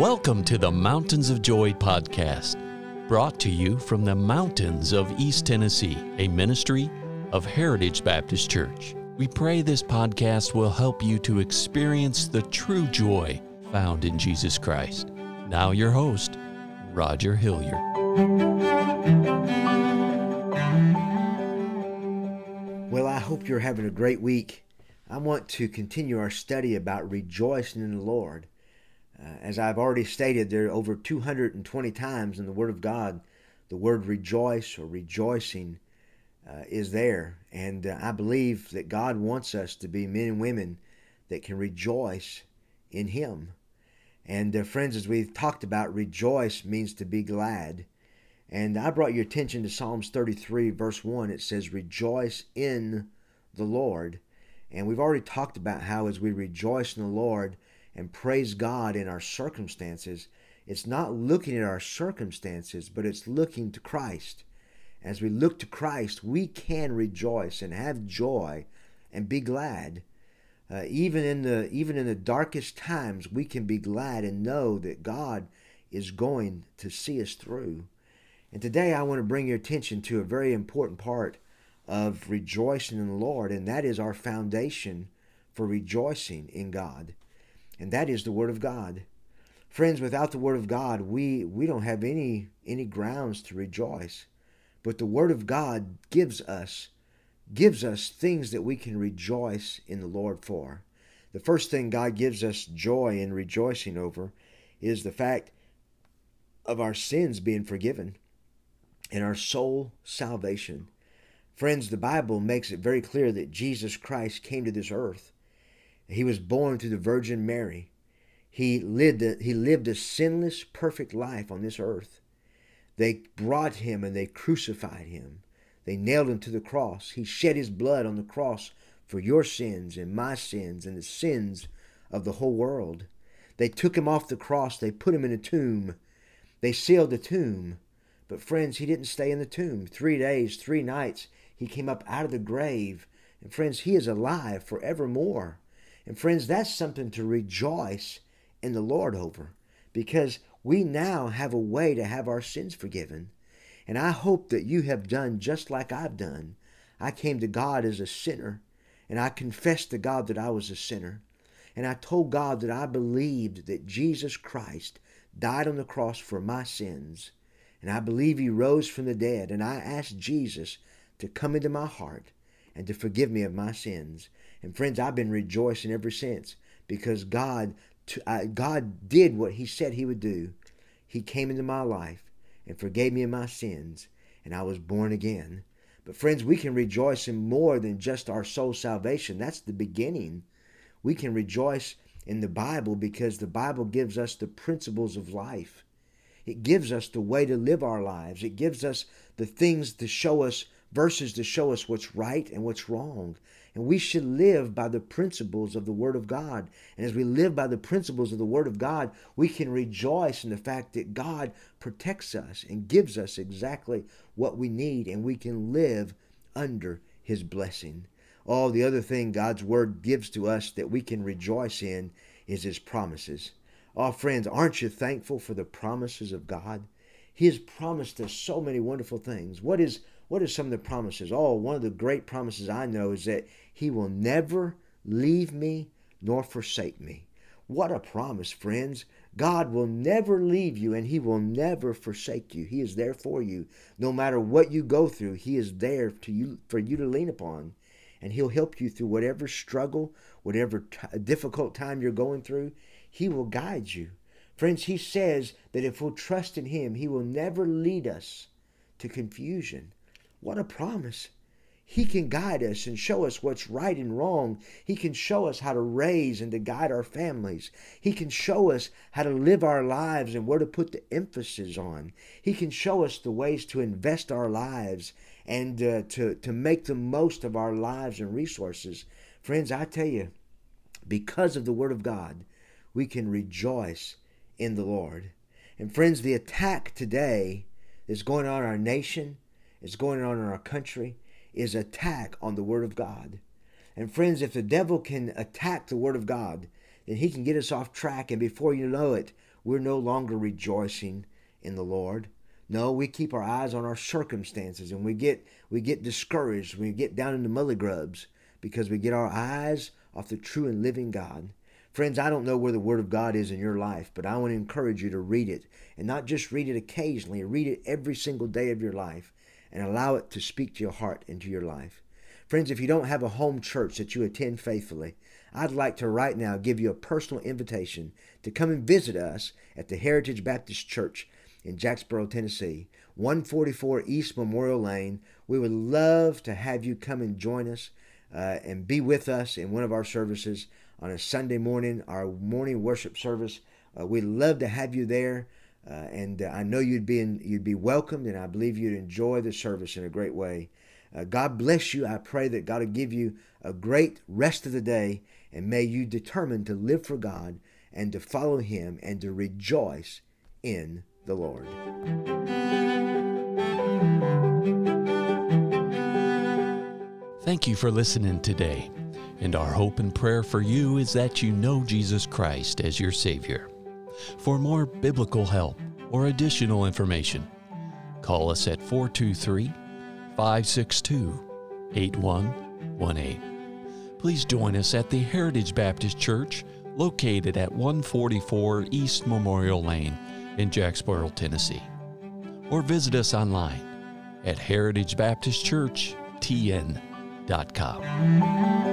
Welcome to the Mountains of Joy podcast, brought to you from the mountains of East Tennessee, a ministry of Heritage Baptist Church. We pray this podcast will help you to experience the true joy found in Jesus Christ. Now, your host, Roger Hilliard. Well, I hope you're having a great week. I want to continue our study about rejoicing in the Lord. Uh, as I've already stated, there are over 220 times in the Word of God the word rejoice or rejoicing uh, is there. And uh, I believe that God wants us to be men and women that can rejoice in Him. And uh, friends, as we've talked about, rejoice means to be glad. And I brought your attention to Psalms 33, verse 1. It says, Rejoice in the Lord. And we've already talked about how as we rejoice in the Lord and praise God in our circumstances, it's not looking at our circumstances, but it's looking to Christ. As we look to Christ, we can rejoice and have joy and be glad. Uh, even in the even in the darkest times, we can be glad and know that God is going to see us through. And today, I want to bring your attention to a very important part of rejoicing in the Lord, and that is our foundation for rejoicing in God, and that is the Word of God. Friends, without the Word of God, we, we don't have any any grounds to rejoice. But the Word of God gives us gives us things that we can rejoice in the Lord for. The first thing God gives us joy and rejoicing over is the fact of our sins being forgiven and our soul salvation. Friends, the Bible makes it very clear that Jesus Christ came to this earth. He was born through the Virgin Mary. He lived a, he lived a sinless, perfect life on this earth. They brought him and they crucified him. They nailed him to the cross. He shed his blood on the cross for your sins and my sins and the sins of the whole world. They took him off the cross. They put him in a tomb. They sealed the tomb. But, friends, he didn't stay in the tomb. Three days, three nights, he came up out of the grave. And, friends, he is alive forevermore. And, friends, that's something to rejoice in the Lord over because we now have a way to have our sins forgiven. And I hope that you have done just like I've done. I came to God as a sinner, and I confessed to God that I was a sinner. And I told God that I believed that Jesus Christ died on the cross for my sins. And I believe he rose from the dead. And I asked Jesus to come into my heart and to forgive me of my sins. And friends, I've been rejoicing ever since because God, God did what he said he would do. He came into my life and forgave me of my sins, and I was born again. But friends, we can rejoice in more than just our soul salvation. That's the beginning. We can rejoice in the Bible because the Bible gives us the principles of life. It gives us the way to live our lives. It gives us the things to show us, verses to show us what's right and what's wrong. And we should live by the principles of the Word of God. And as we live by the principles of the Word of God, we can rejoice in the fact that God protects us and gives us exactly what we need, and we can live under His blessing. All the other thing God's Word gives to us that we can rejoice in is His promises. Oh, friends, aren't you thankful for the promises of God? He has promised us so many wonderful things. What is what are some of the promises? Oh, one of the great promises I know is that He will never leave me nor forsake me. What a promise, friends. God will never leave you and He will never forsake you. He is there for you. No matter what you go through, He is there to you, for you to lean upon. And He'll help you through whatever struggle, whatever t- difficult time you're going through. He will guide you. Friends, He says that if we'll trust in Him, He will never lead us to confusion. What a promise. He can guide us and show us what's right and wrong. He can show us how to raise and to guide our families. He can show us how to live our lives and where to put the emphasis on. He can show us the ways to invest our lives and uh, to, to make the most of our lives and resources. Friends, I tell you, because of the Word of God, we can rejoice in the Lord. And friends, the attack today is going on our nation is going on in our country is attack on the Word of God. And friends, if the devil can attack the Word of God, then he can get us off track, and before you know it, we're no longer rejoicing in the Lord. No, we keep our eyes on our circumstances and we get we get discouraged, we get down into mully grubs because we get our eyes off the true and living God. Friends, I don't know where the Word of God is in your life, but I want to encourage you to read it and not just read it occasionally, read it every single day of your life and allow it to speak to your heart and to your life. Friends, if you don't have a home church that you attend faithfully, I'd like to right now give you a personal invitation to come and visit us at the Heritage Baptist Church in Jacksboro, Tennessee, 144 East Memorial Lane. We would love to have you come and join us uh, and be with us in one of our services on a Sunday morning, our morning worship service. Uh, we'd love to have you there. Uh, and uh, I know you'd be in, you'd be welcomed, and I believe you'd enjoy the service in a great way. Uh, God bless you. I pray that God will give you a great rest of the day, and may you determine to live for God and to follow Him and to rejoice in the Lord. Thank you for listening today. And our hope and prayer for you is that you know Jesus Christ as your Savior. For more biblical help or additional information, call us at 423 562 8118. Please join us at the Heritage Baptist Church located at 144 East Memorial Lane in Jacksboro, Tennessee. Or visit us online at heritagebaptistchurchtn.com.